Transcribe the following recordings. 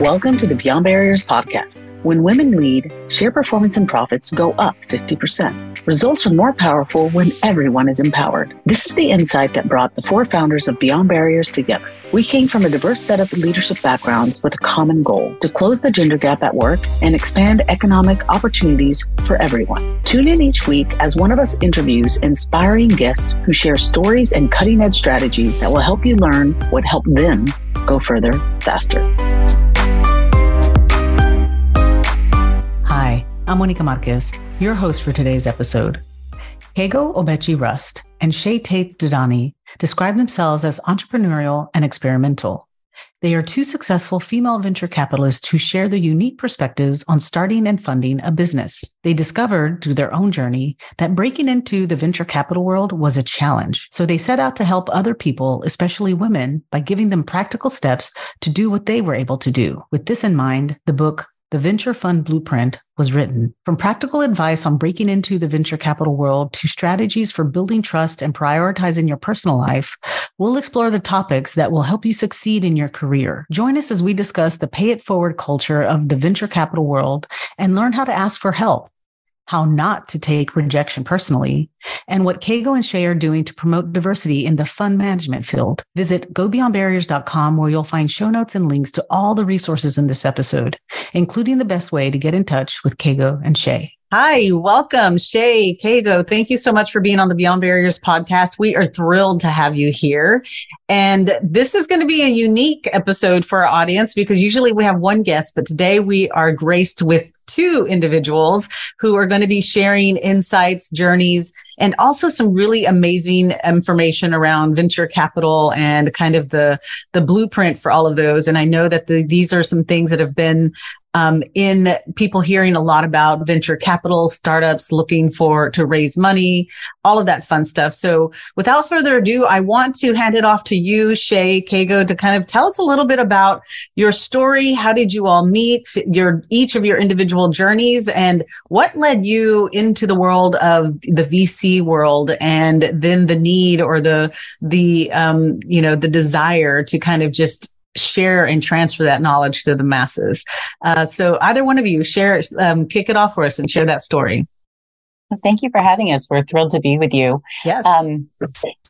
Welcome to the Beyond Barriers podcast. When women lead, share performance and profits go up 50%. Results are more powerful when everyone is empowered. This is the insight that brought the four founders of Beyond Barriers together. We came from a diverse set of leadership backgrounds with a common goal to close the gender gap at work and expand economic opportunities for everyone. Tune in each week as one of us interviews inspiring guests who share stories and cutting edge strategies that will help you learn what helped them go further faster. I'm Monica Marquez, your host for today's episode. Kego Obechi Rust and Shay Tate-Di Donna describe themselves as entrepreneurial and experimental. They are two successful female venture capitalists who share their unique perspectives on starting and funding a business. They discovered through their own journey that breaking into the venture capital world was a challenge. So they set out to help other people, especially women, by giving them practical steps to do what they were able to do. With this in mind, the book the Venture Fund Blueprint was written. From practical advice on breaking into the venture capital world to strategies for building trust and prioritizing your personal life, we'll explore the topics that will help you succeed in your career. Join us as we discuss the pay it forward culture of the venture capital world and learn how to ask for help how not to take rejection personally, and what Kago and Shay are doing to promote diversity in the fund management field. Visit gobeyondbarriers.com where you'll find show notes and links to all the resources in this episode, including the best way to get in touch with Kago and Shay. Hi, welcome, Shay Kago. Thank you so much for being on the Beyond Barriers podcast. We are thrilled to have you here. And this is going to be a unique episode for our audience because usually we have one guest, but today we are graced with two individuals who are going to be sharing insights, journeys, and also some really amazing information around venture capital and kind of the the blueprint for all of those. And I know that the, these are some things that have been um, in people hearing a lot about venture capital startups looking for to raise money, all of that fun stuff. So without further ado, I want to hand it off to you, Shay Kago, to kind of tell us a little bit about your story. How did you all meet? Your each of your individual journeys, and what led you into the world of the VC world, and then the need or the the um, you know the desire to kind of just share and transfer that knowledge to the masses. Uh, so either one of you share, um, kick it off for us and share that story. Thank you for having us. We're thrilled to be with you. Yes. Um,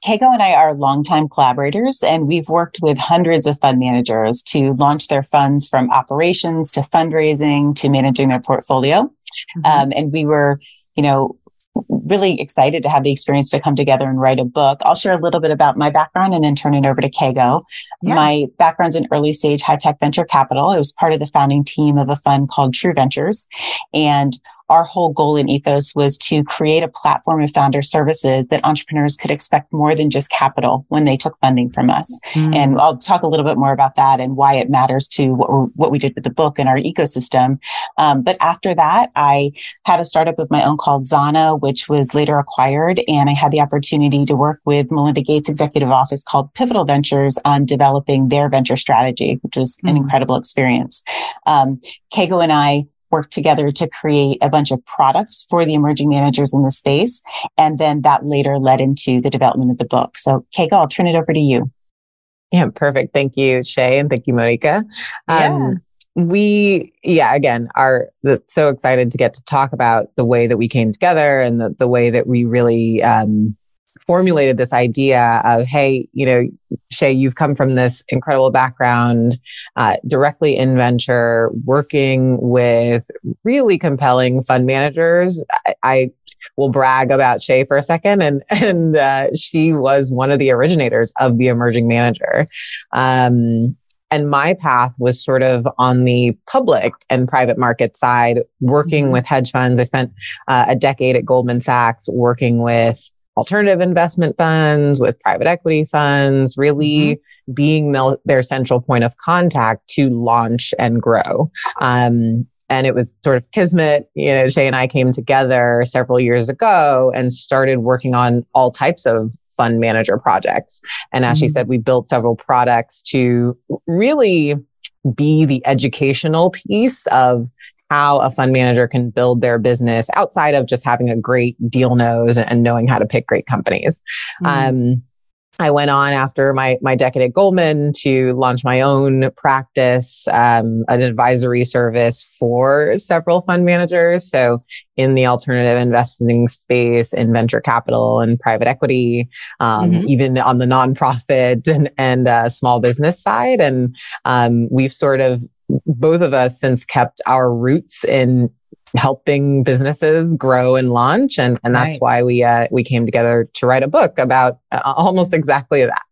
Kego and I are longtime collaborators, and we've worked with hundreds of fund managers to launch their funds from operations to fundraising to managing their portfolio. Mm-hmm. Um, and we were, you know, really excited to have the experience to come together and write a book. I'll share a little bit about my background and then turn it over to Kego. Yeah. My background's in early stage high tech venture capital. I was part of the founding team of a fund called True Ventures. And our whole goal in ethos was to create a platform of founder services that entrepreneurs could expect more than just capital when they took funding from us. Mm. And I'll talk a little bit more about that and why it matters to what, what we did with the book and our ecosystem. Um, but after that, I had a startup of my own called Zana, which was later acquired. And I had the opportunity to work with Melinda Gates executive office called Pivotal Ventures on developing their venture strategy, which was mm. an incredible experience. Um, Kego and I worked together to create a bunch of products for the emerging managers in the space. And then that later led into the development of the book. So, Kego, I'll turn it over to you. Yeah, perfect. Thank you, Shay, and thank you, Monica. Yeah. Um, we, yeah, again, are so excited to get to talk about the way that we came together and the, the way that we really um, formulated this idea of, hey, you know, Shay, you've come from this incredible background, uh, directly in venture, working with really compelling fund managers. I, I will brag about Shay for a second, and and uh, she was one of the originators of the emerging manager. Um, and my path was sort of on the public and private market side, working mm-hmm. with hedge funds. I spent uh, a decade at Goldman Sachs working with alternative investment funds, with private equity funds, really mm-hmm. being their central point of contact to launch and grow. Um, and it was sort of kismet. You know, Shay and I came together several years ago and started working on all types of fund manager projects. And as mm-hmm. she said, we built several products to really be the educational piece of how a fund manager can build their business outside of just having a great deal nose and knowing how to pick great companies. Mm. Um, I went on after my my decade at Goldman to launch my own practice, um, an advisory service for several fund managers. So in the alternative investing space, in venture capital and private equity, um, mm-hmm. even on the nonprofit and and uh, small business side, and um, we've sort of both of us since kept our roots in helping businesses grow and launch and and that's right. why we uh, we came together to write a book about uh, almost exactly that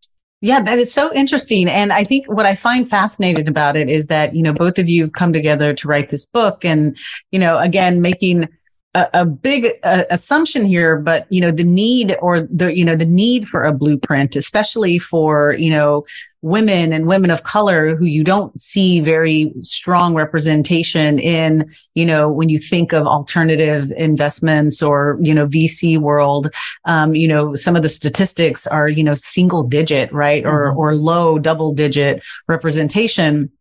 yeah, that is so interesting. And I think what I find fascinating about it is that, you know, both of you have come together to write this book and, you know, again, making a, a big uh, assumption here, but you know the need or the you know the need for a blueprint, especially for you know women and women of color who you don't see very strong representation in you know when you think of alternative investments or you know vc world um, you know some of the statistics are you know single digit right mm-hmm. or or low double digit representation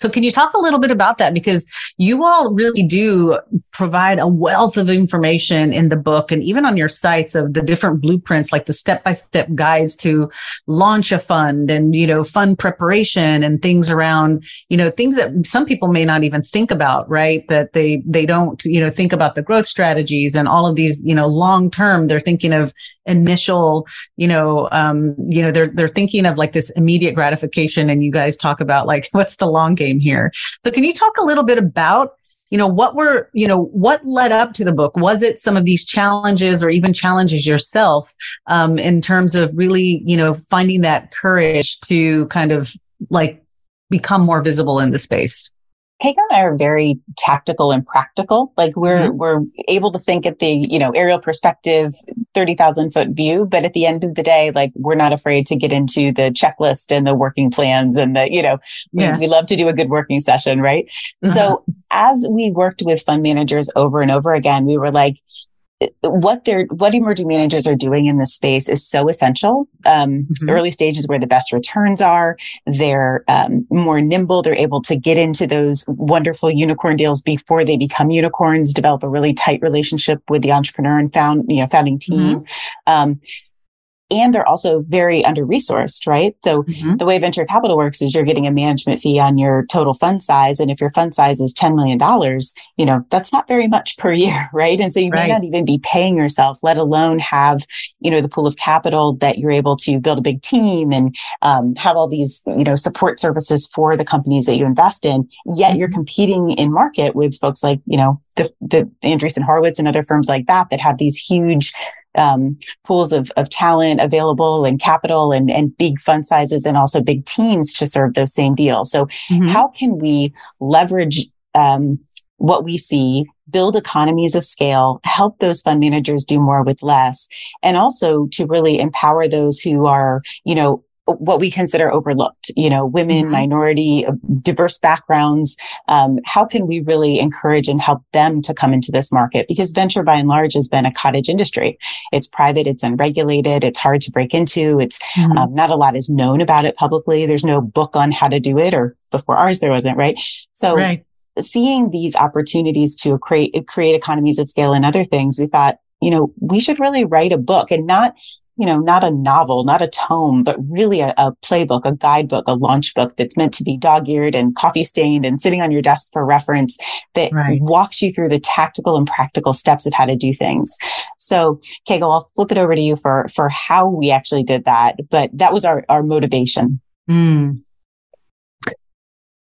so can you talk a little bit about that? Because you all really do provide a wealth of information in the book and even on your sites of the different blueprints, like the step by step guides to launch a fund and, you know, fund preparation and things around, you know, things that some people may not even think about, right? That they, they don't, you know, think about the growth strategies and all of these, you know, long term, they're thinking of initial, you know, um, you know, they're, they're thinking of like this immediate gratification. And you guys talk about like, what's the long game here? So can you talk a little bit about you know what were you know what led up to the book was it some of these challenges or even challenges yourself um, in terms of really you know finding that courage to kind of like become more visible in the space Hagar and I are very tactical and practical. Like we're mm-hmm. we're able to think at the you know aerial perspective, thirty thousand foot view, but at the end of the day, like we're not afraid to get into the checklist and the working plans and the you know yes. we, we, love to do a good working session, right? Mm-hmm. So as we worked with fund managers over and over again, we were like, what they're what emerging managers are doing in this space is so essential. Um, mm-hmm. Early stages where the best returns are. They're um, more nimble. They're able to get into those wonderful unicorn deals before they become unicorns. Develop a really tight relationship with the entrepreneur and found you know founding team. Mm-hmm. Um, and they're also very under resourced, right? So mm-hmm. the way venture capital works is you're getting a management fee on your total fund size. And if your fund size is $10 million, you know, that's not very much per year, right? And so you right. may not even be paying yourself, let alone have, you know, the pool of capital that you're able to build a big team and um, have all these, you know, support services for the companies that you invest in. Yet mm-hmm. you're competing in market with folks like, you know, the, the Andreessen Horowitz and other firms like that that have these huge um, pools of, of talent available and capital and, and big fund sizes and also big teams to serve those same deals. So mm-hmm. how can we leverage um, what we see, build economies of scale, help those fund managers do more with less, and also to really empower those who are, you know, what we consider overlooked, you know, women, mm-hmm. minority, uh, diverse backgrounds. Um, how can we really encourage and help them to come into this market? Because venture by and large has been a cottage industry. It's private, it's unregulated, it's hard to break into. It's mm-hmm. um, not a lot is known about it publicly. There's no book on how to do it, or before ours there wasn't, right? So. Right. Seeing these opportunities to create create economies of scale and other things, we thought, you know, we should really write a book and not you know, not a novel, not a tome, but really a, a playbook, a guidebook, a launch book that's meant to be dog eared and coffee stained and sitting on your desk for reference that right. walks you through the tactical and practical steps of how to do things. So, Keigo, I'll flip it over to you for, for how we actually did that. But that was our, our motivation. Mm.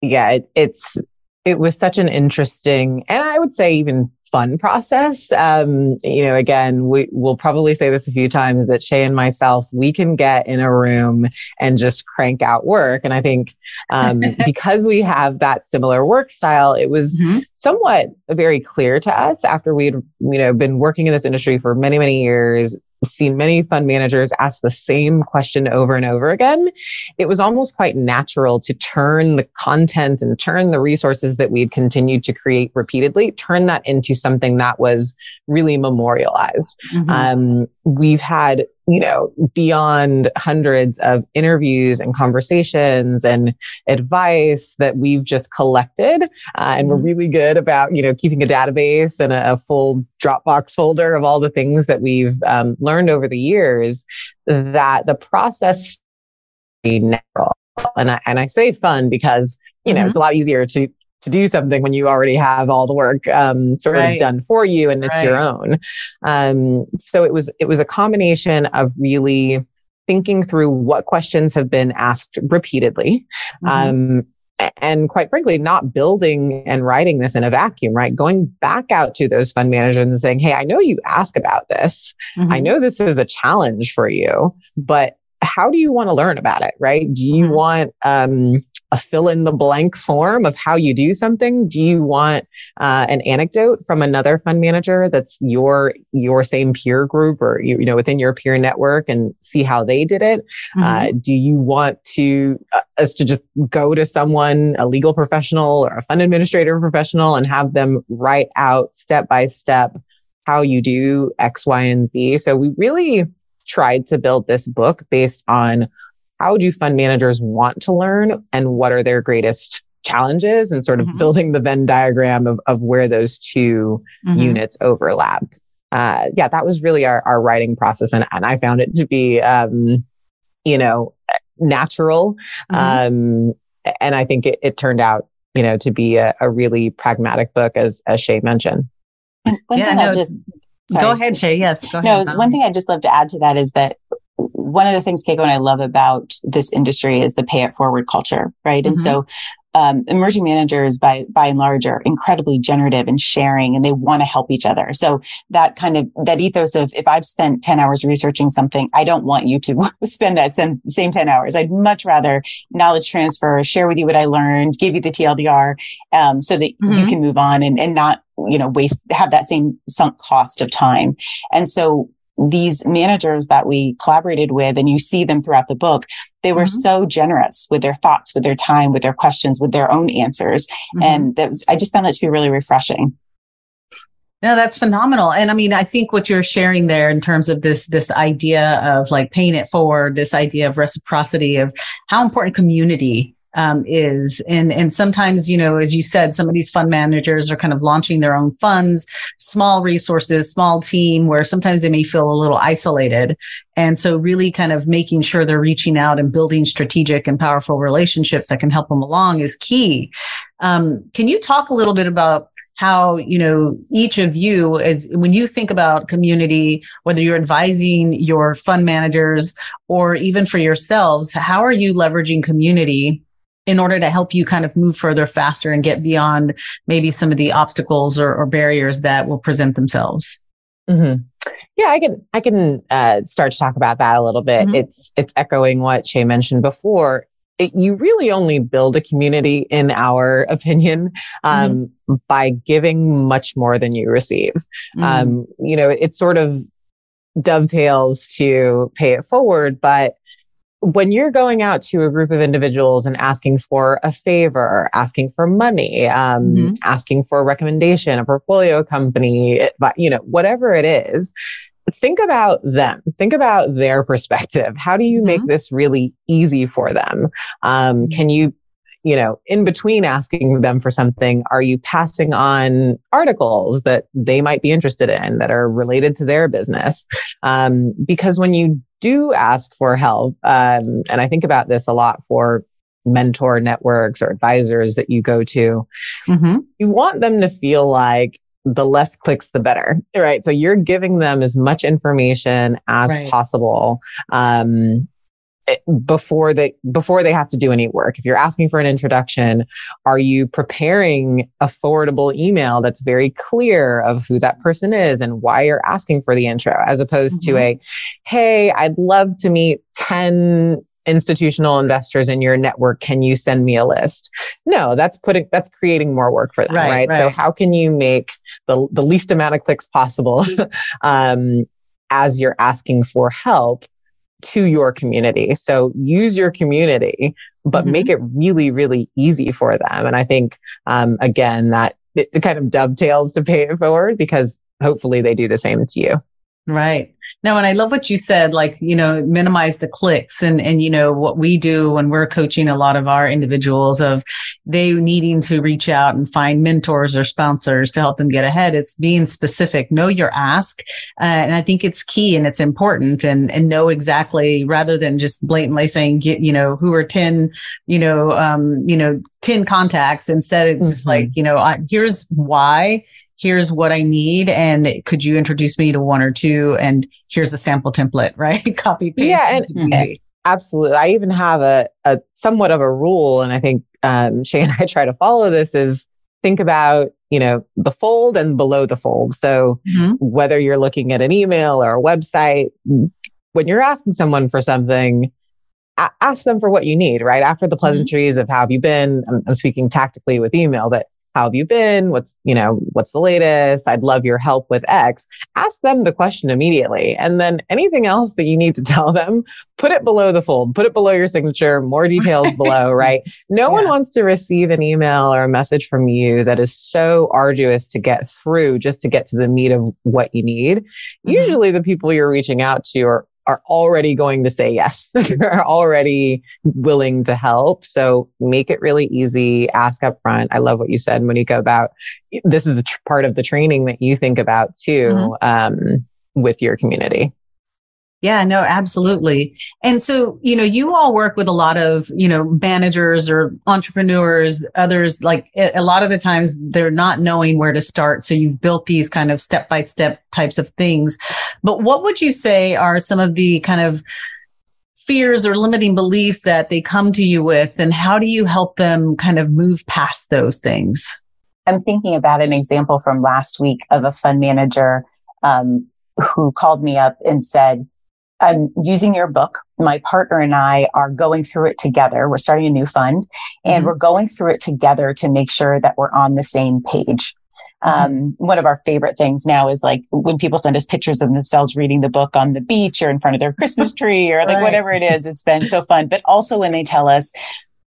Yeah, it, it's, it was such an interesting and I would say even fun process. Um, you know, again, we will probably say this a few times that Shay and myself, we can get in a room and just crank out work. And I think um, because we have that similar work style, it was mm-hmm. somewhat very clear to us after we'd, you know, been working in this industry for many, many years, seen many fund managers ask the same question over and over again. It was almost quite natural to turn the content and turn the resources that we'd continued to create repeatedly, turn that into something that was really memorialized. Mm-hmm. Um, we've had you know, beyond hundreds of interviews and conversations and advice that we've just collected. Uh, and we're mm-hmm. really good about, you know, keeping a database and a, a full Dropbox folder of all the things that we've um, learned over the years that the process natural. And I, and I say fun because, you know, mm-hmm. it's a lot easier to to do something when you already have all the work um, sort right. of done for you and it's right. your own. Um, so it was it was a combination of really thinking through what questions have been asked repeatedly. Mm-hmm. Um, and quite frankly, not building and writing this in a vacuum, right? Going back out to those fund managers and saying, Hey, I know you ask about this. Mm-hmm. I know this is a challenge for you, but how do you want to learn about it, right? Do you mm-hmm. want um, a fill in the blank form of how you do something? Do you want uh, an anecdote from another fund manager that's your your same peer group or you, you know within your peer network and see how they did it? Mm-hmm. Uh, do you want to uh, us to just go to someone, a legal professional or a fund administrator professional, and have them write out step by step how you do X, Y, and Z? So we really tried to build this book based on how do fund managers want to learn and what are their greatest challenges and sort of mm-hmm. building the Venn diagram of, of where those 2 mm-hmm. units overlap. Uh, yeah, that was really our, our writing process. And, and I found it to be, um, you know, natural. Mm-hmm. Um, and I think it, it, turned out, you know, to be a, a really pragmatic book, as, as Shay mentioned. One yeah, thing no, I just, sorry. go ahead, Shay. Yes, go ahead. No, one thing I'd just love to add to that is that one of the things Keiko and I love about this industry is the pay it forward culture, right? Mm-hmm. And so um, emerging managers by by and large are incredibly generative and sharing and they want to help each other so that kind of that ethos of if i've spent 10 hours researching something i don't want you to spend that same, same 10 hours i'd much rather knowledge transfer share with you what i learned give you the tldr um, so that mm-hmm. you can move on and, and not you know waste have that same sunk cost of time and so these managers that we collaborated with and you see them throughout the book they were mm-hmm. so generous with their thoughts with their time with their questions with their own answers mm-hmm. and that was i just found that to be really refreshing no, that's phenomenal. And I mean, I think what you're sharing there in terms of this, this idea of like paying it forward, this idea of reciprocity of how important community um, is. And, and sometimes, you know, as you said, some of these fund managers are kind of launching their own funds, small resources, small team, where sometimes they may feel a little isolated. And so really kind of making sure they're reaching out and building strategic and powerful relationships that can help them along is key. Um, can you talk a little bit about how you know each of you is when you think about community whether you're advising your fund managers or even for yourselves how are you leveraging community in order to help you kind of move further faster and get beyond maybe some of the obstacles or, or barriers that will present themselves mm-hmm. yeah i can i can uh, start to talk about that a little bit mm-hmm. it's it's echoing what shay mentioned before it, you really only build a community in our opinion um, mm-hmm. by giving much more than you receive mm-hmm. um, you know it sort of dovetails to pay it forward but when you're going out to a group of individuals and asking for a favor, asking for money, um, mm-hmm. asking for a recommendation, a portfolio company, you know, whatever it is, think about them. Think about their perspective. How do you mm-hmm. make this really easy for them? Um, mm-hmm. can you you know, in between asking them for something, are you passing on articles that they might be interested in that are related to their business? Um, because when you do ask for help, um, and I think about this a lot for mentor networks or advisors that you go to, mm-hmm. you want them to feel like the less clicks, the better, right? So you're giving them as much information as right. possible. Um, before they before they have to do any work if you're asking for an introduction are you preparing a forwardable email that's very clear of who that person is and why you're asking for the intro as opposed mm-hmm. to a hey i'd love to meet 10 institutional investors in your network can you send me a list no that's putting that's creating more work for them right, right? right. so how can you make the, the least amount of clicks possible um, as you're asking for help to your community. So use your community, but mm-hmm. make it really, really easy for them. And I think, um, again, that it, it kind of dovetails to pay it forward because hopefully they do the same to you. Right. Now, and I love what you said, like, you know, minimize the clicks and, and, you know, what we do when we're coaching a lot of our individuals of they needing to reach out and find mentors or sponsors to help them get ahead. It's being specific, know your ask. Uh, and I think it's key and it's important and, and know exactly rather than just blatantly saying, get, you know, who are 10, you know, um, you know, 10 contacts. Instead, it's mm-hmm. just like, you know, I, here's why here's what I need. And could you introduce me to one or two? And here's a sample template, right? Copy paste. Yeah. And, absolutely. I even have a, a somewhat of a rule. And I think um, Shay and I try to follow this is think about, you know, the fold and below the fold. So mm-hmm. whether you're looking at an email or a website, when you're asking someone for something, ask them for what you need, right? After the mm-hmm. pleasantries mm-hmm. of how have you been? I'm, I'm, speaking tactically with email, but how have you been? What's, you know, what's the latest? I'd love your help with X. Ask them the question immediately. And then anything else that you need to tell them, put it below the fold, put it below your signature, more details below, right? No yeah. one wants to receive an email or a message from you that is so arduous to get through just to get to the meat of what you need. Mm-hmm. Usually the people you're reaching out to are are already going to say yes. They're already willing to help. So make it really easy. Ask up front. I love what you said, Monica, about this is a tr- part of the training that you think about too mm-hmm. um, with your community. Yeah, no, absolutely. And so, you know, you all work with a lot of, you know, managers or entrepreneurs, others like a lot of the times they're not knowing where to start. So you've built these kind of step by step types of things. But what would you say are some of the kind of fears or limiting beliefs that they come to you with? And how do you help them kind of move past those things? I'm thinking about an example from last week of a fund manager um, who called me up and said, I'm using your book. My partner and I are going through it together. We're starting a new fund and mm-hmm. we're going through it together to make sure that we're on the same page. Mm-hmm. Um, one of our favorite things now is like when people send us pictures of themselves reading the book on the beach or in front of their Christmas tree or like right. whatever it is. It's been so fun. But also when they tell us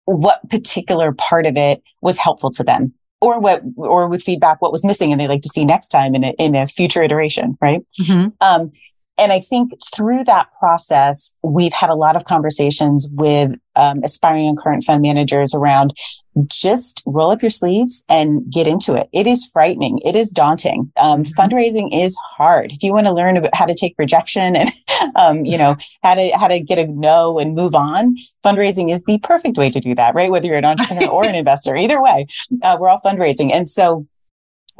what particular part of it was helpful to them or what, or with feedback, what was missing and they like to see next time in a, in a future iteration. Right. Mm-hmm. Um, and I think through that process, we've had a lot of conversations with um, aspiring and current fund managers around just roll up your sleeves and get into it. It is frightening. It is daunting. Um, mm-hmm. Fundraising is hard. If you want to learn about how to take rejection and, um, you know, how to, how to get a no and move on, fundraising is the perfect way to do that, right? Whether you're an entrepreneur or an investor, either way, uh, we're all fundraising. And so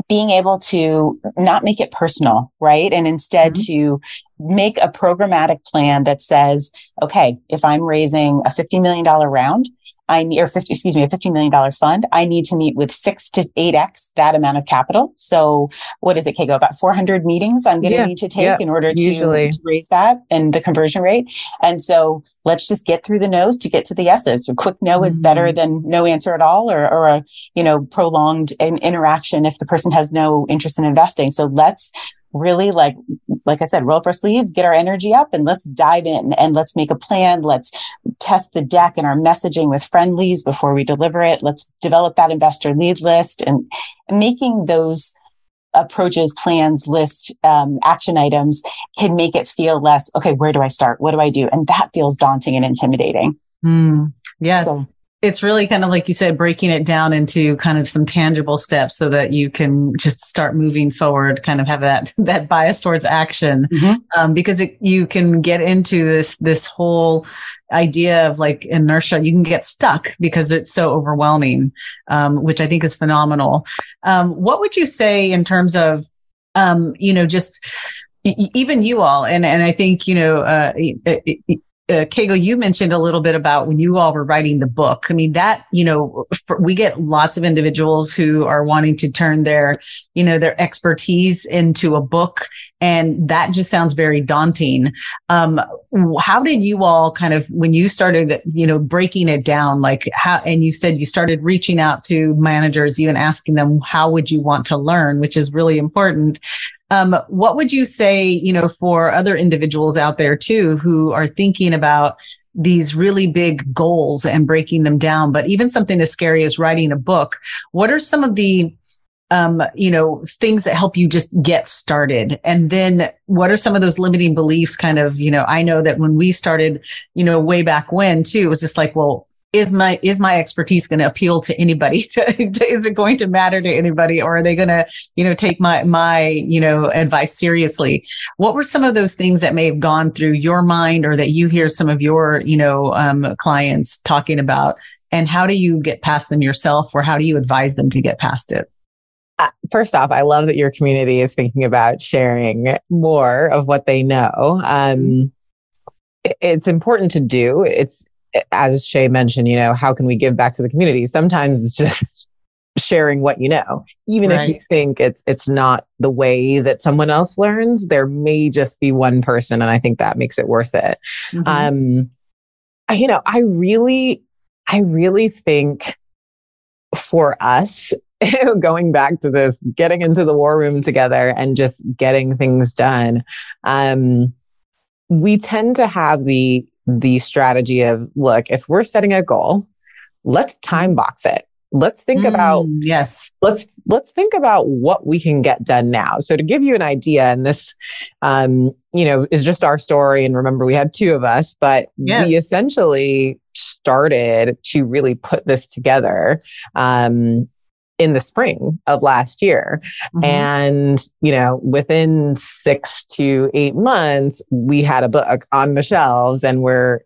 being able to not make it personal, right? And instead mm-hmm. to make a programmatic plan that says, okay, if I'm raising a $50 million round, I need, or 50, excuse me, a $50 million fund, I need to meet with six to eight X that amount of capital. So what is it, Go About 400 meetings I'm going to yeah, need to take yeah, in order to, to, raise that and the conversion rate. And so let's just get through the no's to get to the yeses. A quick no mm-hmm. is better mm-hmm. than no answer at all or, or a, you know, prolonged interaction if the person has no interest in investing. So let's really like like i said roll up our sleeves get our energy up and let's dive in and let's make a plan. Let's test the deck and our messaging with friendlies before we deliver it. Let's develop that investor lead list and making those approaches plans list um, action items can make it feel less okay where do i start? What do i do? And that feels daunting and intimidating. Mm, yes. So, it's really kind of like you said, breaking it down into kind of some tangible steps so that you can just start moving forward, kind of have that, that bias towards action. Mm-hmm. Um, because it, you can get into this, this whole idea of like inertia. You can get stuck because it's so overwhelming, um, which I think is phenomenal. Um, what would you say in terms of, um, you know, just, even you all, and and I think you know, uh, uh, you mentioned a little bit about when you all were writing the book. I mean, that, you know, for, we get lots of individuals who are wanting to turn their, you know, their expertise into a book. And that just sounds very daunting. Um, how did you all kind of, when you started, you know, breaking it down, like how, and you said you started reaching out to managers, even asking them, how would you want to learn, which is really important. Um, what would you say, you know, for other individuals out there too who are thinking about these really big goals and breaking them down, but even something as scary as writing a book? What are some of the um, you know, things that help you just get started? And then what are some of those limiting beliefs kind of, you know, I know that when we started, you know, way back when too, it was just like, well, is my is my expertise going to appeal to anybody is it going to matter to anybody? Or are they going to you know take my my you know advice seriously? What were some of those things that may have gone through your mind or that you hear some of your you know um, clients talking about? And how do you get past them yourself or how do you advise them to get past it? Uh, first off, I love that your community is thinking about sharing more of what they know. Um, it's important to do. It's as Shay mentioned, you know, how can we give back to the community? Sometimes it's just sharing what you know. Even right. if you think it's it's not the way that someone else learns, there may just be one person and I think that makes it worth it. Mm-hmm. Um you know, I really I really think for us going back to this getting into the war room together and just getting things done um we tend to have the the strategy of look, if we're setting a goal, let's time box it. Let's think mm, about yes. Let's let's think about what we can get done now. So to give you an idea, and this, um, you know, is just our story. And remember, we had two of us, but yes. we essentially started to really put this together um, in the spring of last year. Mm-hmm. And, you know, within six to eight months, we had a book on the shelves and we're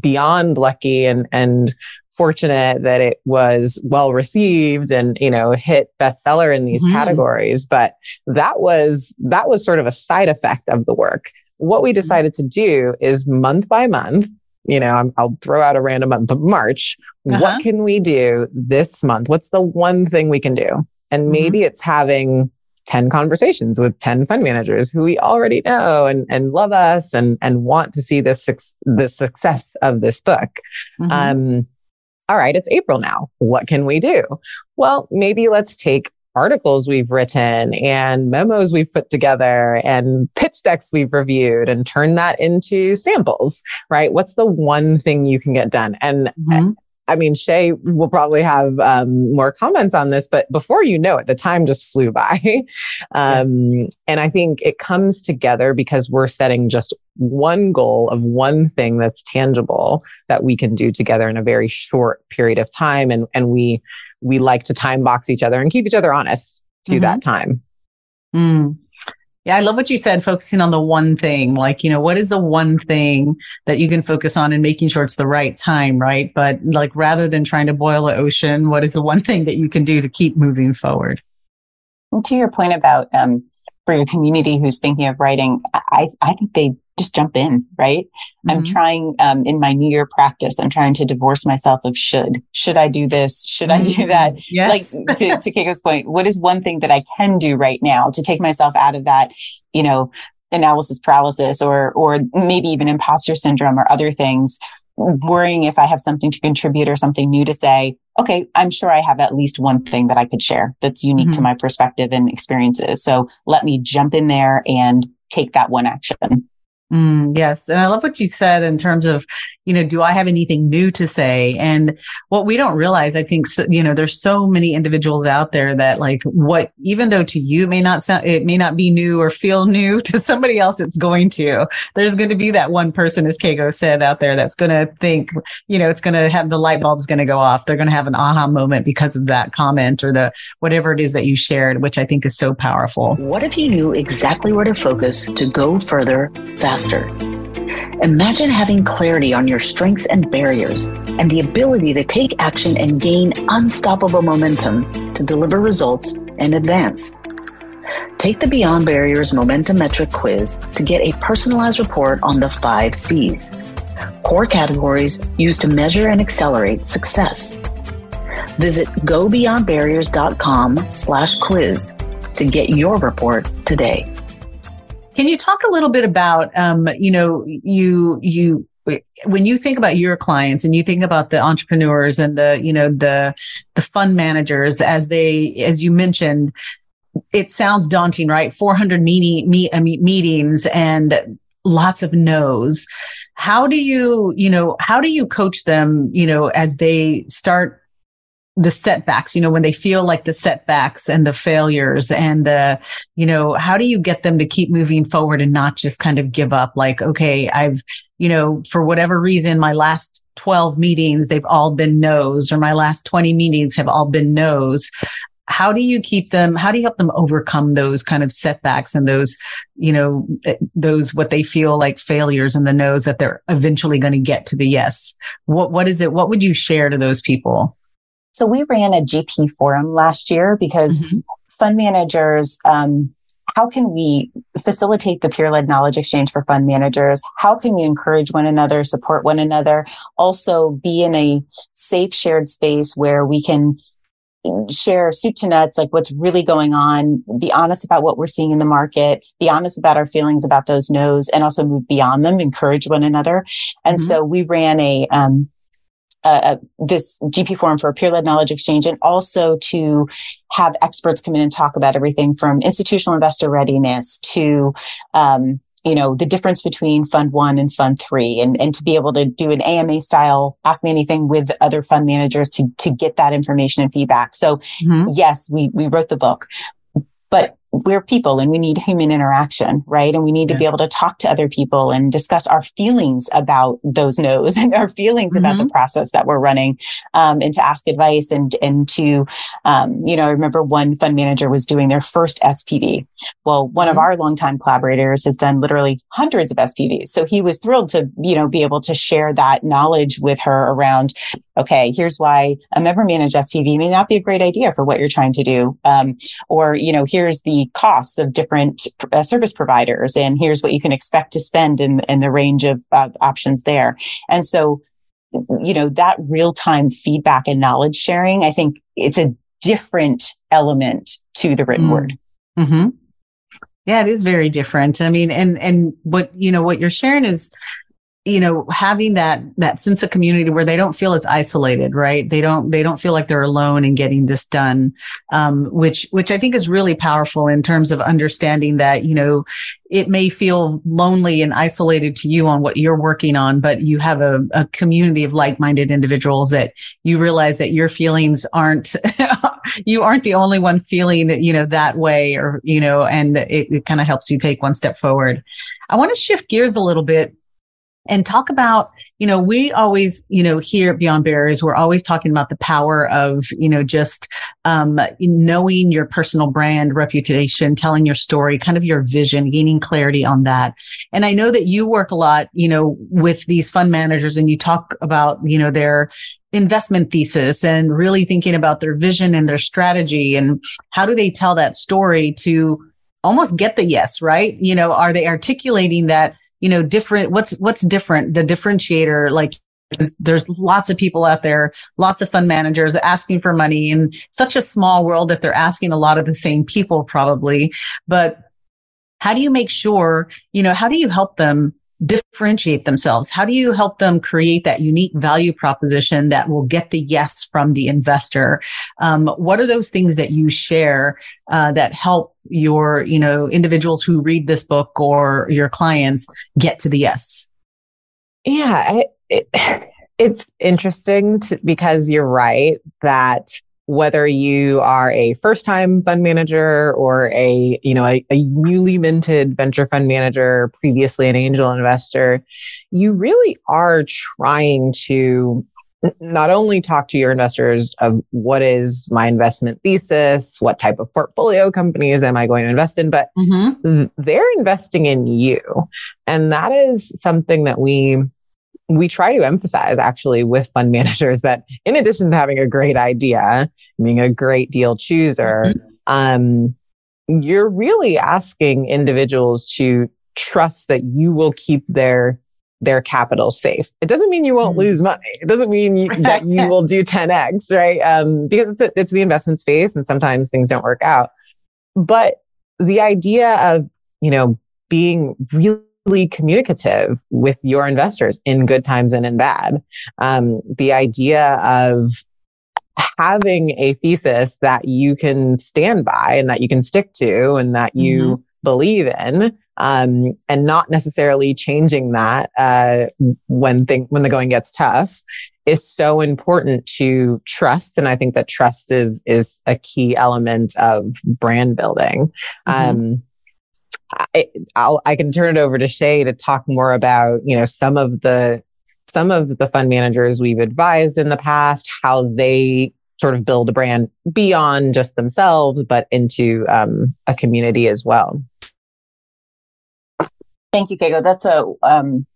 beyond lucky and, and fortunate that it was well received and, you know, hit bestseller in these mm-hmm. categories. But that was, that was sort of a side effect of the work. What we decided to do is month by month, you know, i will throw out a random month, but March, uh-huh. what can we do this month? What's the one thing we can do? And mm-hmm. maybe mm-hmm. it's having 10 conversations with 10 fund managers who we already know and, and love us and, and want to see this, the success of this book. Mm-hmm. Um, all right, it's April now. What can we do? Well, maybe let's take articles we've written and memos we've put together and pitch decks we've reviewed and turn that into samples, right? What's the one thing you can get done? And mm-hmm. I mean, Shay will probably have um, more comments on this, but before you know it, the time just flew by. um, yes. And I think it comes together because we're setting just one goal of one thing that's tangible that we can do together in a very short period of time. And, and we, we like to time box each other and keep each other honest to mm-hmm. that time. Mm. Yeah, I love what you said, focusing on the one thing. Like, you know, what is the one thing that you can focus on and making sure it's the right time, right? But like, rather than trying to boil an ocean, what is the one thing that you can do to keep moving forward? And to your point about um, for your community who's thinking of writing, I, I think they just jump in, right? Mm-hmm. I'm trying um, in my New Year practice, I'm trying to divorce myself of should. Should I do this? Should I do mm-hmm. that? Yes. Like to, to Keiko's point, what is one thing that I can do right now to take myself out of that, you know, analysis paralysis or, or maybe even imposter syndrome or other things, worrying if I have something to contribute or something new to say. Okay. I'm sure I have at least one thing that I could share that's unique mm-hmm. to my perspective and experiences. So let me jump in there and take that one action. Mm, yes. And I love what you said in terms of, you know, do I have anything new to say? And what we don't realize, I think, you know, there's so many individuals out there that like what, even though to you may not sound, it may not be new or feel new to somebody else, it's going to. There's going to be that one person, as Kago said out there, that's going to think, you know, it's going to have the light bulb's going to go off. They're going to have an aha moment because of that comment or the whatever it is that you shared, which I think is so powerful. What if you knew exactly where to focus to go further, faster? Imagine having clarity on your strengths and barriers and the ability to take action and gain unstoppable momentum to deliver results and advance. Take the Beyond Barriers Momentum Metric quiz to get a personalized report on the five C's, core categories used to measure and accelerate success. Visit gobeyondbarriers.com slash quiz to get your report today. Can you talk a little bit about, um, you know, you, you, when you think about your clients and you think about the entrepreneurs and the, you know, the, the fund managers as they, as you mentioned, it sounds daunting, right? 400 meeting, meet, meetings and lots of no's. How do you, you know, how do you coach them, you know, as they start the setbacks, you know, when they feel like the setbacks and the failures and the, you know, how do you get them to keep moving forward and not just kind of give up? Like, okay, I've, you know, for whatever reason, my last 12 meetings, they've all been no's or my last 20 meetings have all been no's. How do you keep them? How do you help them overcome those kind of setbacks and those, you know, eh, those what they feel like failures and the no's that they're eventually going to get to the yes? What, what is it? What would you share to those people? So we ran a GP forum last year because mm-hmm. fund managers, um, how can we facilitate the peer led knowledge exchange for fund managers? How can we encourage one another, support one another, also be in a safe shared space where we can share soup to nuts, like what's really going on, be honest about what we're seeing in the market, be honest about our feelings about those no's, and also move beyond them, encourage one another. And mm-hmm. so we ran a, um, uh, this GP forum for peer led knowledge exchange and also to have experts come in and talk about everything from institutional investor readiness to, um, you know, the difference between fund one and fund three and, and to be able to do an AMA style, ask me anything with other fund managers to, to get that information and feedback. So mm-hmm. yes, we, we wrote the book, but we're people and we need human interaction, right? And we need to yes. be able to talk to other people and discuss our feelings about those no's and our feelings mm-hmm. about the mm-hmm. process that we're running, um, and to ask advice and, and to, um, you know, I remember one fund manager was doing their first SPV. Well, one mm-hmm. of our longtime collaborators has done literally hundreds of SPVs. So he was thrilled to, you know, be able to share that knowledge with her around, okay, here's why a member managed SPV may not be a great idea for what you're trying to do. Um, or, you know, here's the costs of different uh, service providers and here's what you can expect to spend in, in the range of uh, options there. And so, you know, that real time feedback and knowledge sharing, I think it's a different element to the written mm. word. Mm-hmm. Yeah, it is very different. I mean, and, and what, you know, what you're sharing is, you know having that that sense of community where they don't feel as isolated right? They don't they don't feel like they're alone in getting this done um, which which i think is really powerful in terms of understanding that you know it may feel lonely and isolated to you on what you're working on but you have a, a community of like-minded individuals that you realize that your feelings aren't you aren't the only one feeling you know that way or you know and it, it kind of helps you take one step forward. I want to shift gears a little bit and talk about you know we always you know here at beyond barriers we're always talking about the power of you know just um, knowing your personal brand reputation telling your story kind of your vision gaining clarity on that. And i know that you work a lot you know with these fund managers and you talk about you know their investment thesis and really thinking about their vision and their strategy and how do they tell that story to almost get the yes, right? You know, are they articulating that, you know, different, what's, what's different, the differentiator, like there's lots of people out there, lots of fund managers asking for money in such a small world that they're asking a lot of the same people probably. But how do you make sure, you know, how do you help them differentiate themselves? How do you help them create that unique value proposition that will get the yes from the investor? Um, what are those things that you share uh, that help your, you know, individuals who read this book or your clients get to the yes? Yeah, it, it's interesting to, because you're right that whether you are a first time fund manager or a you know a, a, newly minted venture fund manager previously an angel investor you really are trying to not only talk to your investors of what is my investment thesis what type of portfolio companies am i going to invest in but mm-hmm. they're investing in you and that is something that we we try to emphasize actually with fund managers that in addition to having a great idea, being a great deal chooser, mm-hmm. um, you're really asking individuals to trust that you will keep their their capital safe. It doesn't mean you won't mm-hmm. lose money. It doesn't mean you, that you will do 10x, right? Um, because it's a, it's the investment space, and sometimes things don't work out. But the idea of you know being really communicative with your investors in good times and in bad. Um, the idea of having a thesis that you can stand by and that you can stick to and that you mm-hmm. believe in um, and not necessarily changing that uh, when thing when the going gets tough is so important to trust and i think that trust is is a key element of brand building mm-hmm. um, I, I'll, I can turn it over to Shay to talk more about, you know, some of the some of the fund managers we've advised in the past, how they sort of build a brand beyond just themselves, but into um, a community as well. Thank you, Keiko. That's a um,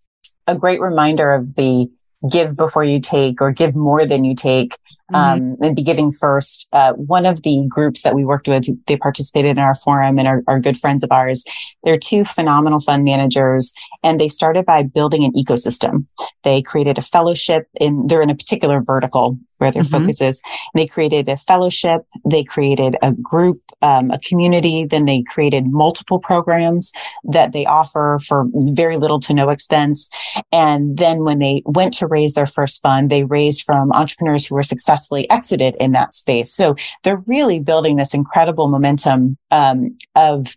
a great reminder of the give before you take or give more than you take mm-hmm. um, and be giving first. Uh, one of the groups that we worked with, they participated in our forum and are, are good friends of ours. They're two phenomenal fund managers and they started by building an ecosystem. They created a fellowship in, they're in a particular vertical where their mm-hmm. focus is. They created a fellowship. They created a group, um, a community. Then they created multiple programs that they offer for very little to no expense. And then when they went to raise their first fund, they raised from entrepreneurs who were successfully exited in that space. So they're really building this incredible momentum um, of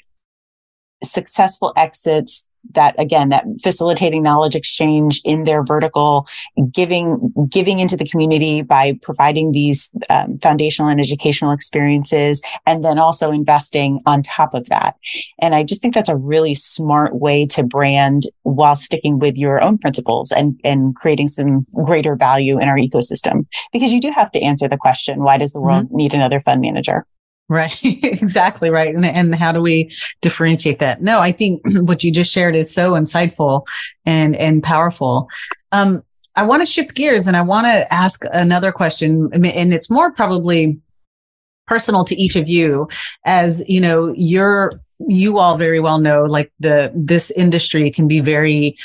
successful exits that again that facilitating knowledge exchange in their vertical giving giving into the community by providing these um, foundational and educational experiences and then also investing on top of that. And i just think that's a really smart way to brand while sticking with your own principles and and creating some greater value in our ecosystem. Because you do have to answer the question why does the world mm-hmm. need another fund manager Right. exactly right. And, and how do we differentiate that? No, I think what you just shared is so insightful and, and powerful. Um, I want to shift gears and I want to ask another question and it's more probably personal to each of you as, you know, you're, you all very well know like the this industry can be very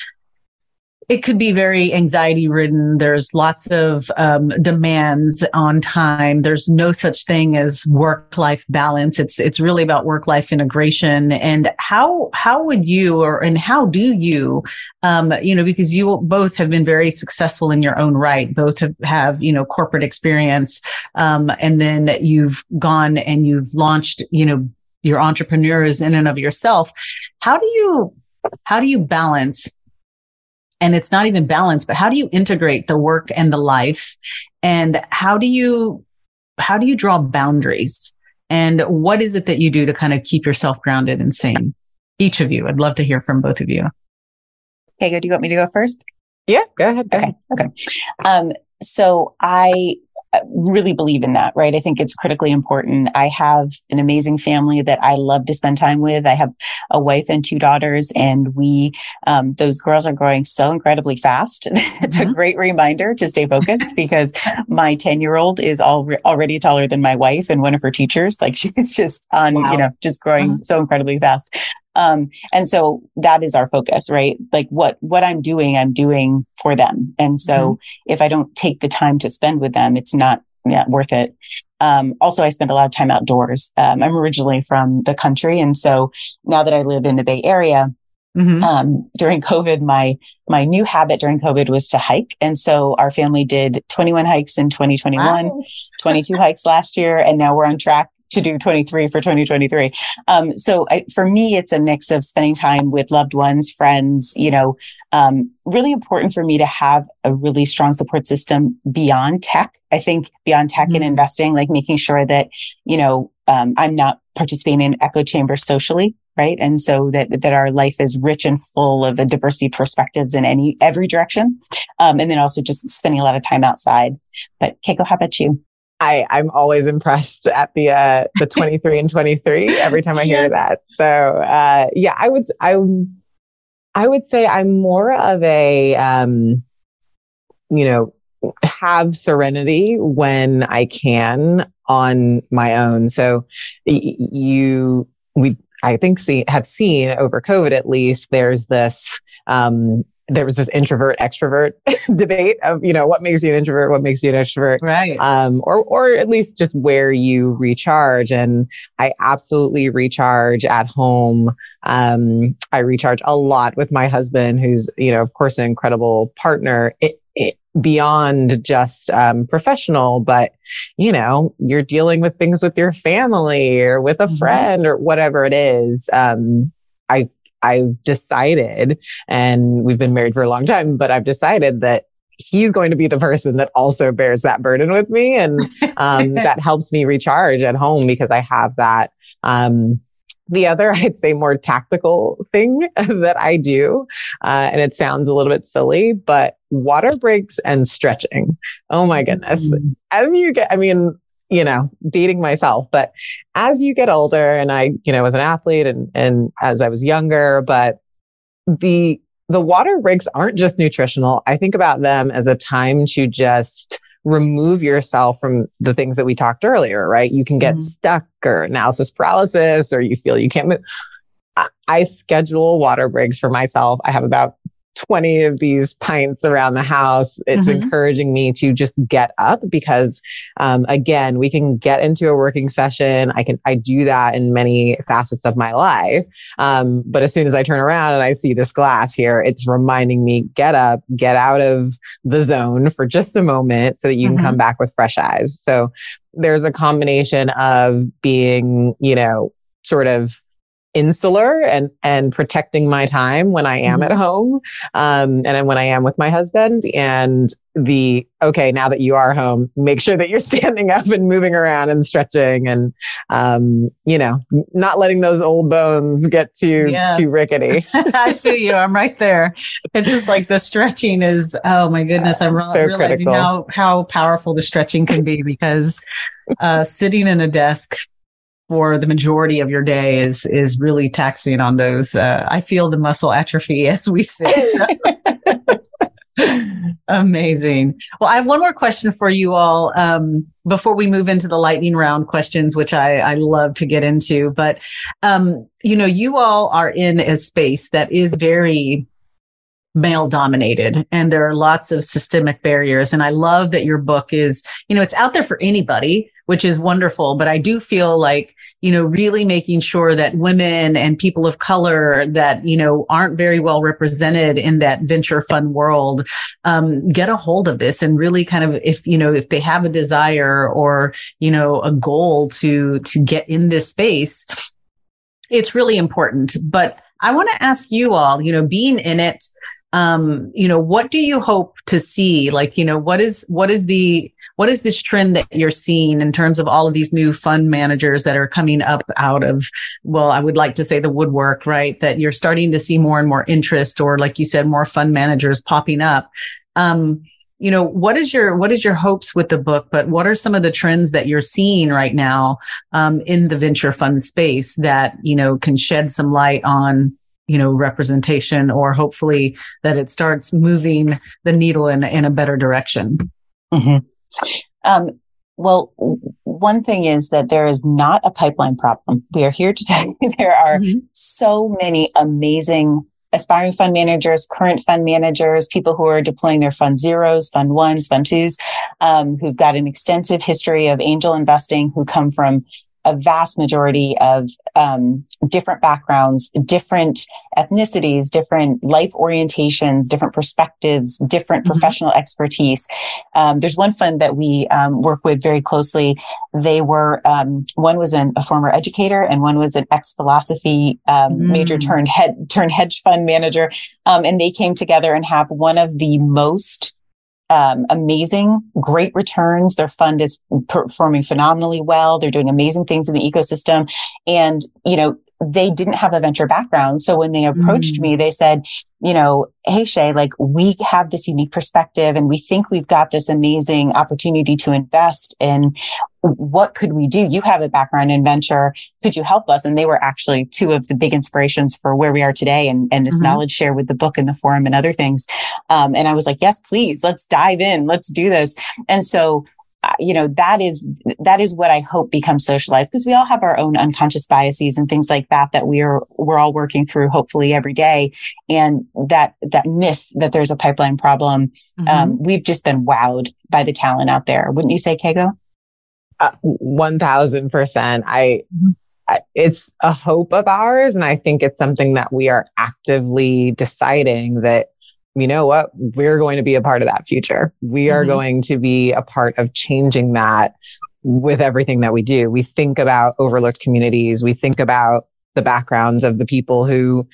it could be very anxiety ridden. There's lots of um, demands on time. There's no such thing as work life balance. It's it's really about work life integration. And how how would you or and how do you, um, you know, because you both have been very successful in your own right. Both have have you know corporate experience, um, and then you've gone and you've launched you know your entrepreneurs in and of yourself. How do you how do you balance and it's not even balanced but how do you integrate the work and the life? And how do you how do you draw boundaries? And what is it that you do to kind of keep yourself grounded and sane? Each of you. I'd love to hear from both of you. Okay good. Do you want me to go first? Yeah go ahead go okay ahead. okay. Um so i really believe in that, right? I think it's critically important. I have an amazing family that I love to spend time with. I have a wife and two daughters, and we, um, those girls are growing so incredibly fast. it's mm-hmm. a great reminder to stay focused because my 10 year old is all, already taller than my wife and one of her teachers. Like she's just on, wow. you know, just growing mm-hmm. so incredibly fast. Um, and so that is our focus, right? Like what, what I'm doing, I'm doing for them. And so mm-hmm. if I don't take the time to spend with them, it's not yeah, worth it. Um, also, I spend a lot of time outdoors. Um, I'm originally from the country. And so now that I live in the Bay Area, Mm-hmm. Um, during COVID, my my new habit during COVID was to hike, and so our family did 21 hikes in 2021, wow. 22 hikes last year, and now we're on track to do 23 for 2023. Um, so I, for me, it's a mix of spending time with loved ones, friends, you know, um, really important for me to have a really strong support system beyond tech. I think beyond tech mm-hmm. and investing, like making sure that, you know, um, I'm not participating in echo chambers socially right? And so that that our life is rich and full of a diversity perspectives in any every direction, um, and then also just spending a lot of time outside. But Keiko, how about you? I, I'm always impressed at the uh, the 23 and 23 every time I hear yes. that. So uh, yeah, I would I I would say I'm more of a um, you know have serenity when I can on my own. So you we I think see have seen over COVID at least there's this um, there was this introvert extrovert debate of you know what makes you an introvert what makes you an extrovert? Right. Um or or at least just where you recharge. And i absolutely recharge at home. Um i recharge a lot with my husband who's you know of course an incredible partner. It, it, beyond just um, professional, but you know, you're dealing with things with your family or with a mm-hmm. friend or whatever it is. Um, I I've decided, and we've been married for a long time, but I've decided that he's going to be the person that also bears that burden with me. And um, that helps me recharge at home because I have that. Um, the other, I'd say, more tactical thing that I do, uh, and it sounds a little bit silly, but water breaks and stretching. Oh my goodness. Mm-hmm. As you get, I mean, you know, dating myself, but as you get older, and I, you know, was an athlete and, and as I was younger, but the, the water breaks aren't just nutritional. I think about them as a time to just remove yourself from the things that we talked earlier, right? You can get mm-hmm. stuck or analysis paralysis, or you feel you can't move. I schedule water breaks for myself. I have about 20 of these pints around the house. It's mm-hmm. encouraging me to just get up because, um, again, we can get into a working session. I can, I do that in many facets of my life. Um, but as soon as I turn around and I see this glass here, it's reminding me get up, get out of the zone for just a moment so that you mm-hmm. can come back with fresh eyes. So there's a combination of being, you know, sort of insular and and protecting my time when I am mm-hmm. at home um, and when I am with my husband. And the okay, now that you are home, make sure that you're standing up and moving around and stretching and um, you know not letting those old bones get too yes. too rickety. I feel you. I'm right there. It's just like the stretching is. Oh my goodness! I'm uh, so realizing critical. how how powerful the stretching can be because uh, sitting in a desk for the majority of your day is is really taxing on those. Uh, I feel the muscle atrophy as we sit. Amazing. Well, I have one more question for you all um, before we move into the lightning round questions, which I, I love to get into. But um, you know, you all are in a space that is very male dominated and there are lots of systemic barriers and i love that your book is you know it's out there for anybody which is wonderful. But I do feel like, you know, really making sure that women and people of color that, you know, aren't very well represented in that venture fund world, um, get a hold of this and really kind of, if, you know, if they have a desire or, you know, a goal to, to get in this space, it's really important. But I want to ask you all, you know, being in it, um, you know, what do you hope to see? Like, you know, what is, what is the, what is this trend that you're seeing in terms of all of these new fund managers that are coming up out of, well, I would like to say the woodwork, right? That you're starting to see more and more interest or like you said, more fund managers popping up. Um, you know what is your what is your hopes with the book but what are some of the trends that you're seeing right now um, in the venture fund space that you know can shed some light on you know representation or hopefully that it starts moving the needle in, in a better direction mm-hmm. Um, well, one thing is that there is not a pipeline problem. We are here to tell you there are mm-hmm. so many amazing aspiring fund managers, current fund managers, people who are deploying their fund zeros, fund ones, fund twos, um, who've got an extensive history of angel investing, who come from a vast majority of um, different backgrounds, different ethnicities, different life orientations, different perspectives, different mm-hmm. professional expertise. Um, there's one fund that we um, work with very closely. They were um, one was an, a former educator and one was an ex philosophy mm. major turned head turned hedge fund manager, um, and they came together and have one of the most um, amazing, great returns. Their fund is performing phenomenally well. They're doing amazing things in the ecosystem. And, you know, they didn't have a venture background. So when they approached mm. me, they said, you know, Hey Shay, like we have this unique perspective and we think we've got this amazing opportunity to invest in what could we do? You have a background in venture. Could you help us? And they were actually two of the big inspirations for where we are today and, and this mm-hmm. knowledge share with the book and the forum and other things. Um, and I was like, yes, please, let's dive in. Let's do this. And so you know that is that is what i hope becomes socialized because we all have our own unconscious biases and things like that that we're we're all working through hopefully every day and that that myth that there's a pipeline problem mm-hmm. um, we've just been wowed by the talent out there wouldn't you say Kego? Uh, 1000% I, mm-hmm. I it's a hope of ours and i think it's something that we are actively deciding that you know what? We're going to be a part of that future. We are mm-hmm. going to be a part of changing that with everything that we do. We think about overlooked communities. We think about the backgrounds of the people who,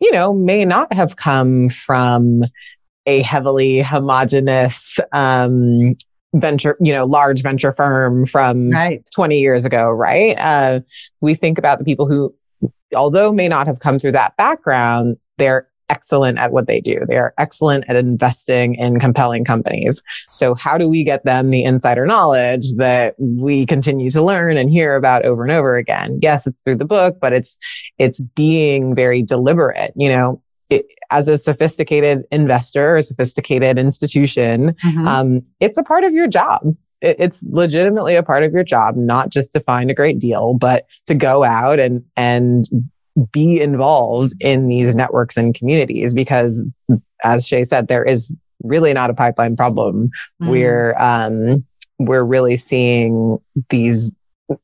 you know, may not have come from a heavily homogenous um, venture, you know, large venture firm from right. 20 years ago, right? Uh, we think about the people who, although may not have come through that background, they're excellent at what they do. They are excellent at investing in compelling companies. So how do we get them the insider knowledge that we continue to learn and hear about over and over again? Yes, it's through the book, but it's, it's being very deliberate. You know, it, as a sophisticated investor, a sophisticated institution, mm-hmm. um, it's a part of your job. It, it's legitimately a part of your job, not just to find a great deal, but to go out and and be involved in these networks and communities. Because, as Shay said, there is really not a pipeline problem. Mm-hmm. We're um, we're really seeing these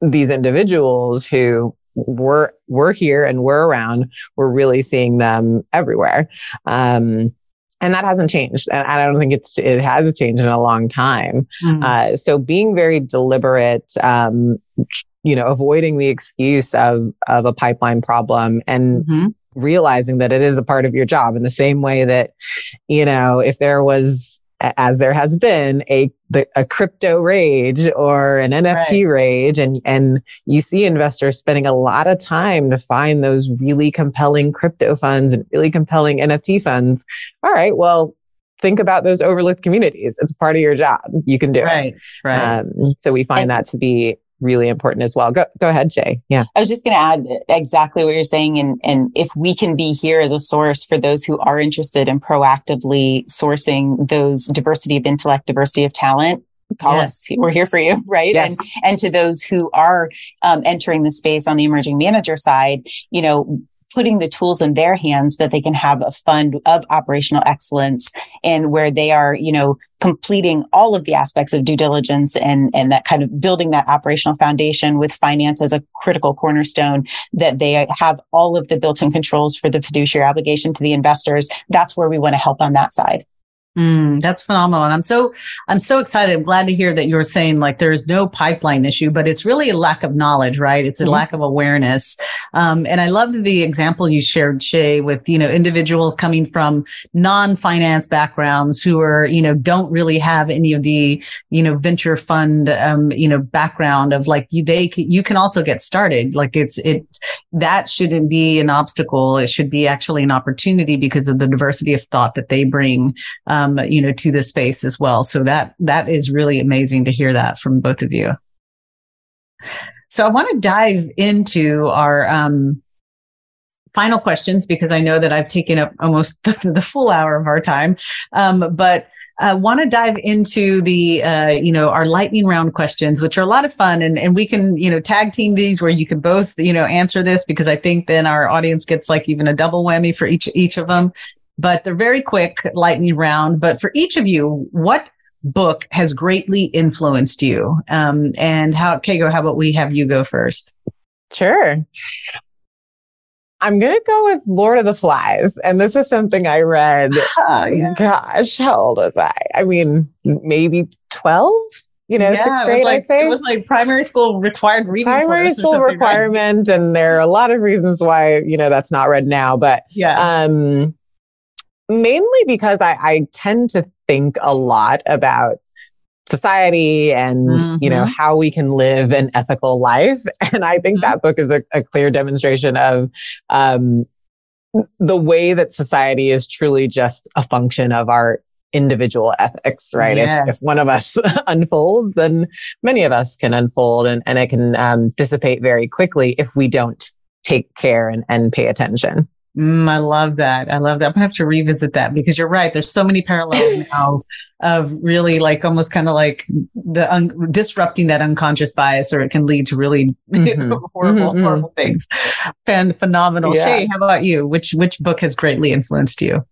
these individuals who we're we're here and we're around. We're really seeing them everywhere. Um, and that hasn't changed and i don't think it's it has changed in a long time mm-hmm. uh, so being very deliberate um, you know avoiding the excuse of of a pipeline problem and mm-hmm. realizing that it is a part of your job in the same way that you know if there was as there has been a a crypto rage or an NFT right. rage, and and you see investors spending a lot of time to find those really compelling crypto funds and really compelling NFT funds. All right, well, think about those overlooked communities. It's part of your job. You can do right, it. Right, right. Um, so we find and, that to be really important as well. Go go ahead, Jay. Yeah. I was just going to add exactly what you're saying and and if we can be here as a source for those who are interested in proactively sourcing those diversity of intellect, diversity of talent, call yes. us. We're here for you, right? Yes. And and to those who are um, entering the space on the emerging manager side, you know, putting the tools in their hands that they can have a fund of operational excellence and where they are, you know, completing all of the aspects of due diligence and, and that kind of building that operational foundation with finance as a critical cornerstone that they have all of the built-in controls for the fiduciary obligation to the investors. That's where we want to help on that side. Mm, that's phenomenal. And I'm so, I'm so excited. I'm glad to hear that you're saying like there's no pipeline issue, but it's really a lack of knowledge, right? It's a mm-hmm. lack of awareness. Um, and I loved the example you shared, Shay, with, you know, individuals coming from non-finance backgrounds who are, you know, don't really have any of the, you know, venture fund, um, you know, background of like you, they, you can also get started. Like it's, it, that shouldn't be an obstacle. It should be actually an opportunity because of the diversity of thought that they bring. Um, um, you know, to the space as well. So that that is really amazing to hear that from both of you. So I want to dive into our um, final questions because I know that I've taken up almost the, the full hour of our time. Um, but I uh, want to dive into the, uh, you know, our lightning round questions, which are a lot of fun. And, and we can, you know, tag team these where you can both, you know, answer this because I think then our audience gets like even a double whammy for each, each of them but they're very quick, lightning round. But for each of you, what book has greatly influenced you? Um, and how, Kago, how about we have you go first? Sure. I'm going to go with Lord of the Flies. And this is something I read. Oh, yeah. Gosh, how old was I? I mean, maybe 12? You know, yeah, sixth grade, like, I think. It was like primary school required reading. Primary school requirement. Right? And there are a lot of reasons why, you know, that's not read now. But yeah. um, mainly because I, I tend to think a lot about society and mm-hmm. you know mm-hmm. how we can live an ethical life and i think mm-hmm. that book is a, a clear demonstration of um, the way that society is truly just a function of our individual ethics right yes. if, if, one of us unfolds then many of us can unfold and, and it can um, dissipate very quickly if we don't take care and, and pay attention Mm, I love that. I love that. I'm gonna have to revisit that because you're right. There's so many parallels now of really like almost kind of like the un- disrupting that unconscious bias, or it can lead to really mm-hmm. horrible, mm-hmm. horrible things. Fan phenomenal. Yeah. Shay, how about you? Which which book has greatly influenced you?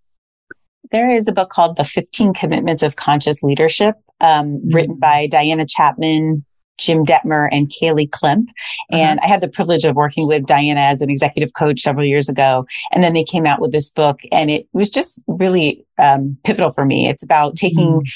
There is a book called The 15 Commitments of Conscious Leadership, um, mm-hmm. written by Diana Chapman, Jim Dethmer and Kaley Klemp. Uh-huh. And I had the privilege of working with Diana as an executive coach several years ago. And then they came out with this book and it was just really um, pivotal for me. It's about taking mm.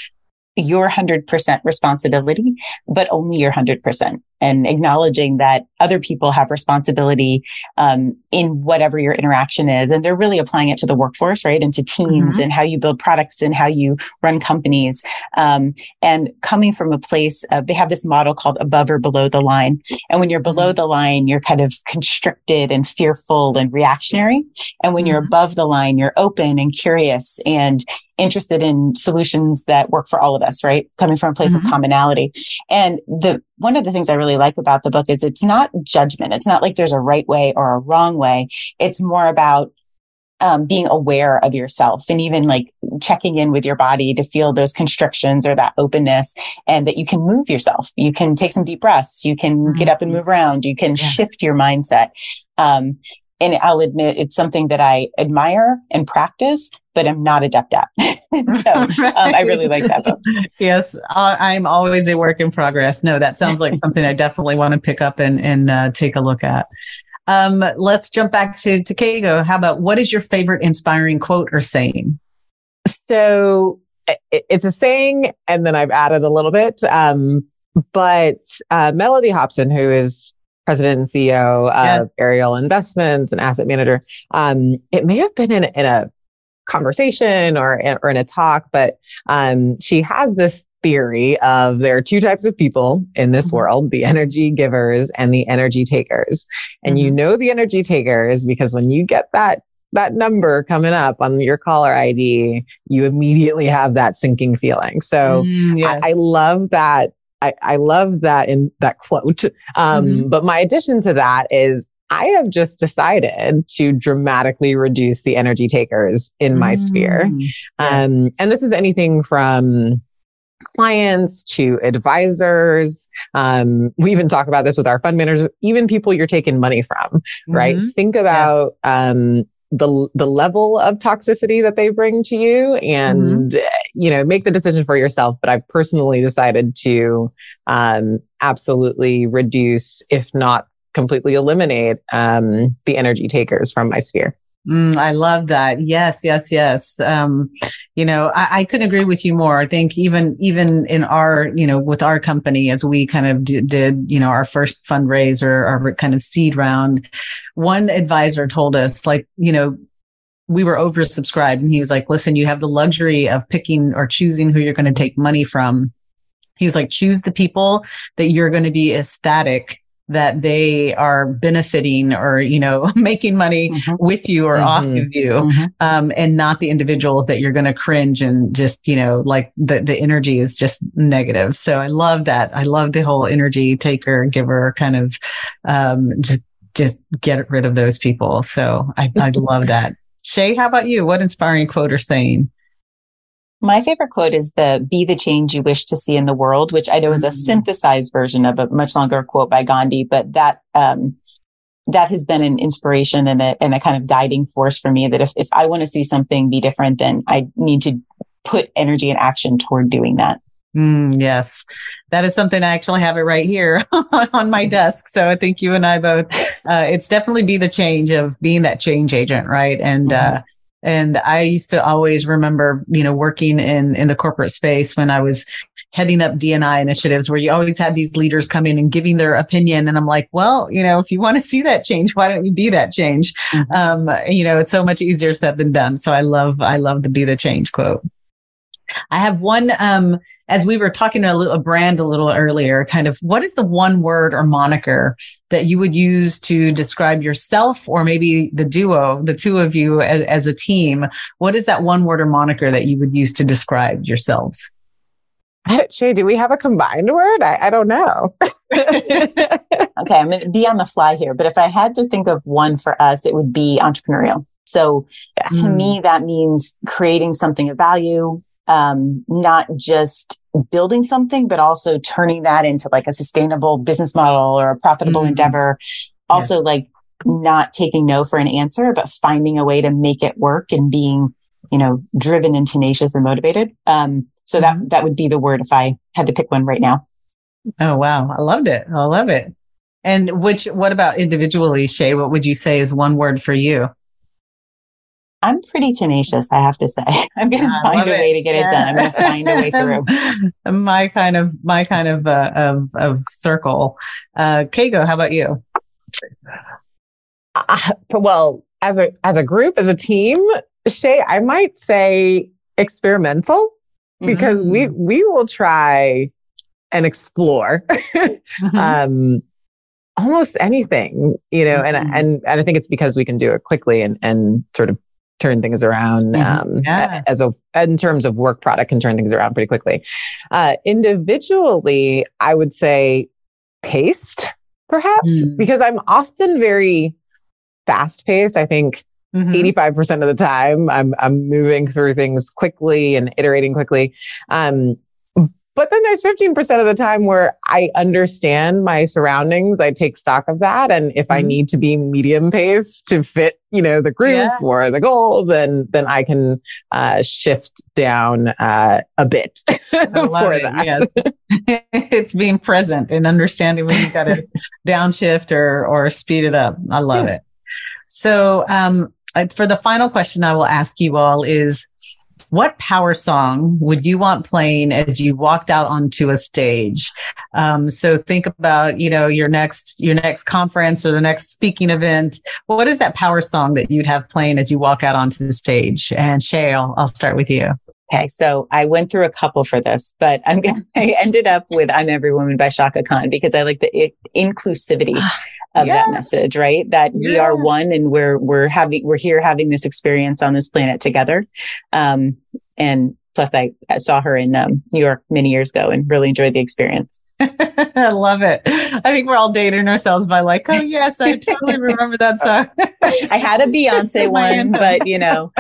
your 100% responsibility, but only your 100%. And acknowledging that other people have responsibility um, in whatever your interaction is. And they're really applying it to the workforce, right? Into teams mm-hmm. and how you build products and how you run companies. Um, and coming from a place of, they have this model called above or below the line. And when you're below mm-hmm. the line, you're kind of constricted and fearful and reactionary. And when mm-hmm. you're above the line, you're open and curious and interested in solutions that work for all of us, right? Coming from a place mm-hmm. of commonality. And the, one of the things I really like about the book is it's not judgment. It's not like there's a right way or a wrong way. It's more about um, being aware of yourself and even like checking in with your body to feel those constrictions or that openness and that you can move yourself. You can take some deep breaths. You can mm-hmm. get up and move around. You can yeah. shift your mindset. Um, and I'll admit it's something that I admire and practice, but I'm not adept at. so right. um, I really like that book. yes, I'm always a work in progress. No, that sounds like something I definitely want to pick up and, and uh, take a look at. Um, let's jump back to, to Keigo. How about what is your favorite inspiring quote or saying? So it's a saying, and then I've added a little bit. Um, but uh, Mellody Hobson, who is president and CEO of yes. Ariel Investments and asset manager. Um, it may have been in, in a conversation or, or in a talk, but um, she has this theory of there are two types of people in this mm-hmm. world the energy givers and the energy takers. And mm-hmm. you know the energy takers because when you get that that number coming up on your caller ID, you immediately have that sinking feeling. So mm, yes. I, I, love that I, I love that in that quote. Um, mm-hmm. But my addition to that is I have just decided to dramatically reduce the energy takers in my mm-hmm. sphere. Mm, yes. Um, and this is anything from clients to advisors. Um, we even talk about this with our fund managers, even people you're taking money from, right? Mm-hmm. Think about, yes. um, the the level of toxicity that they bring to you and mm-hmm. you know make the decision for yourself but i've personally decided to um, absolutely reduce if not completely eliminate um, the energy takers from my sphere Mm, I love that. Yes, yes, yes. Um, you know, I, I, couldn't agree with you more. I think even even in our, you know, with our company as we kind of d- did, you know, our first fundraise or our kind of seed round, one advisor told us, like, you know, we were oversubscribed, and he was like, "Listen, you have the luxury of picking or choosing who you're going to take money from." He's like, choose the people that you're going to be ecstatic that they are benefiting or you know making money mm-hmm. with you or mm-hmm. off of you mm-hmm. um, and not the individuals that you're going to cringe and just you know like the, the energy is just negative so i love that i love the whole energy taker giver kind of um, just just get rid of those people so i, I love that shay how about you what inspiring quote or saying my favorite quote is the be the change you wish to see in the world, which I know is a mm-hmm. synthesized version of a much longer quote by Gandhi, but that, um, that has been an inspiration and a, and a kind of guiding force for me that if, if I want to see something be different, then I need to put energy and action toward doing that. Mm, yes, that is something I actually have it right here on my desk. So I think you and I both, uh, it's definitely be the change of being that change agent, right? And, mm-hmm. uh, and I used to always remember, you know, working in, in the corporate space when I was heading up DNI initiatives where you always had these leaders come in and giving their opinion. And I'm like, well, you know, if you want to see that change, why don't you be that change? Mm-hmm. Um, you know, it's so much easier said than done. So I love, I love the be the change quote. I have one, um, as we were talking a, little, a brand a little earlier, kind of what is the one word or moniker that you would use to describe yourself or maybe the duo, the two of you as, as a team? What is that one word or moniker that you would use to describe yourselves? Shay, do we have a combined word? I, I don't know. okay, I'm going to be on the fly here, but if I had to think of one for us, it would be entrepreneurial. So yeah. to mm. me, that means creating something of value, um, not just building something, but also turning that into like a sustainable business model or a profitable mm-hmm. endeavor. Also, yeah. like not taking no for an answer, but finding a way to make it work and being, you know, driven and tenacious and motivated. Um, so mm-hmm. that that would be the word if I had to pick one right now. Oh wow, I loved it. I love it. And which, what about individually, Shay? What would you say is one word for you? I'm pretty tenacious, I have to say. I'm going to find a way to get yeah. it done. I'm going to find a way through. my kind of my kind of uh, of, of circle. Uh, Kago, how about you? Uh, well, as a as a group, as a team, Shay, I might say experimental because mm-hmm. we we will try and explore mm-hmm. um, almost anything, you know, mm-hmm. and and and I think it's because we can do it quickly and and sort of turn things around mm-hmm. um, yeah. as a in terms of work product can turn things around pretty quickly. Uh, individually, I would say paced, perhaps, mm. because I'm often very fast paced. I think mm-hmm. 85% of the time I'm, I'm moving through things quickly and iterating quickly. Um, but then there's 15% of the time where I understand my surroundings. I take stock of that. And if mm-hmm. I need to be medium pace to fit, you know, the group yeah. or the goal, then, then I can, uh, shift down, uh, a bit for it, that. Yes. it's being present and understanding when you got to downshift or, or speed it up. I love yeah. it. So, um, for the final question I will ask you all is, what power song would you want playing as you walked out onto a stage? Um, so think about, you know, your next your next conference or the next speaking event. What is that power song that you'd have playing as you walk out onto the stage? And Shay, I'll, I'll start with you. Okay, so I went through a couple for this, but I'm gonna, I ended up with "I'm Every Woman" by Chaka Khan because I like the it, inclusivity of yeah. that message, right? That we are one, and we're we're having we're here having this experience on this planet together. Um, and plus, I, I saw her in um, New York many years ago and really enjoyed the experience. I love it. I think we're all dating ourselves by like, oh yes, I totally remember that song. I had a Beyonce one, but you know.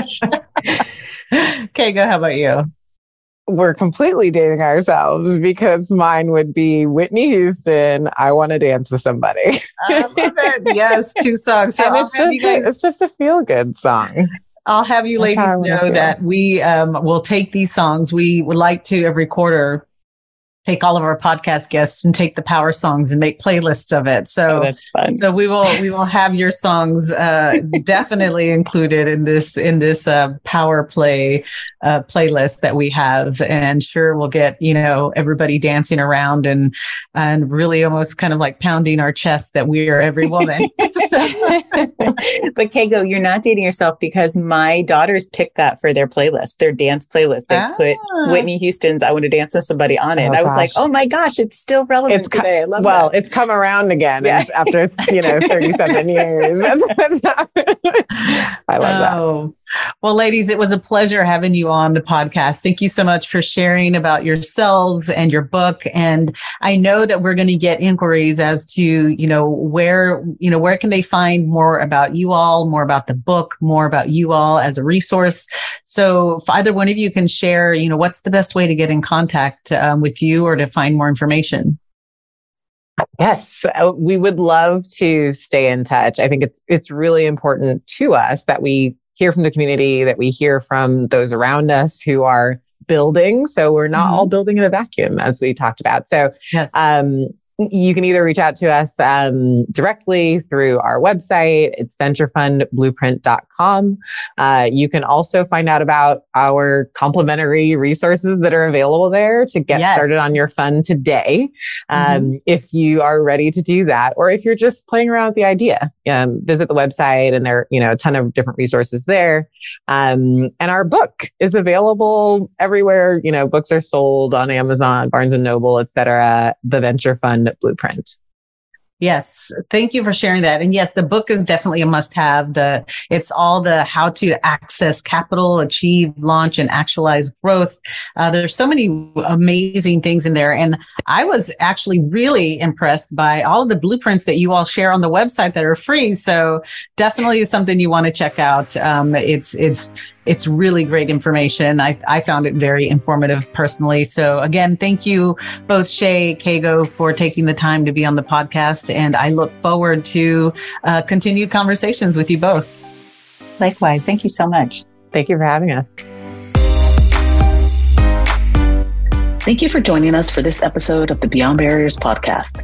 okay, go. How about you? We're completely dating ourselves because mine would be Whitney Houston. I want to dance with somebody. I love it. Yes, two songs. So and it's just guys- a, it's just a feel good song. I'll have you ladies know that we um, will take these songs. We would like to every quarter take all of our podcast guests and take the power songs and make playlists of it. So oh, that's fun. So we will we will have your songs uh, definitely included in this in this uh, power play uh, playlist that we have, and sure we'll get you know everybody dancing around and and really almost kind of like pounding our chest that we are every woman. but Kago, you're not dating yourself because my daughters picked that for their playlist, their dance playlist. They ah. put Whitney Houston's "I Want to Dance with Somebody" on it. Oh, I was like, oh my gosh, it's still relevant it's today. I love well, that. it's come around again yeah. after, you know, 37 years. That's, that's not, I love oh. Well, ladies, it was a pleasure having you on the podcast. Thank you so much for sharing about yourselves and your book. And I know that we're going to get inquiries as to, you know, where, you know, where can they find more about you all, more about the book, more about you all as a resource. So if either one of you can share, you know, what's the best way to get in contact um, with you or to find more information? Yes, uh, we would love to stay in touch. I think it's it's really important to us that we hear from the community, that we hear from those around us who are building. So we're not mm-hmm. all building in a vacuum, as we talked about. So yes. um, you can either reach out to us um, directly through our website. It's venturefundblueprint.com. Uh, you can also find out about our complimentary resources that are available there to get yes. started on your fund today. Um, mm-hmm. If you are ready to do that, or if you're just playing around with the idea, um, visit the website and there are, you know, a ton of different resources there. Um, and our book is available everywhere. You know, books are sold on Amazon, Barnes and Noble, etc. The Venture Fund blueprint. Yes, thank you for sharing that. And yes, the book is definitely a must-have. The it's all the how to access capital, achieve, launch, and actualize growth. Uh, there's so many amazing things in there, and I was actually really impressed by all of the blueprints that you all share on the website that are free. So definitely something you want to check out. Um, it's it's it's really great information. I, I found it very informative personally. So again, thank you both Shay, Kago for taking the time to be on the podcast. And I look forward to uh, continued conversations with you both. Likewise. Thank you so much. Thank you for having us. Thank you for joining us for this episode of the Beyond Barriers podcast.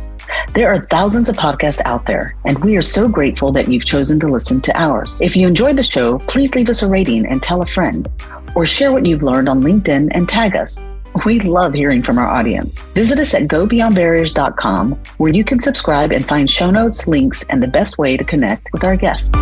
There are thousands of podcasts out there, and we are so grateful that you've chosen to listen to ours. If you enjoyed the show, please leave us a rating and tell a friend, or share what you've learned on LinkedIn and tag us. We love hearing from our audience. Visit us at gobeyondbarriers.com, where you can subscribe and find show notes, links, and the best way to connect with our guests.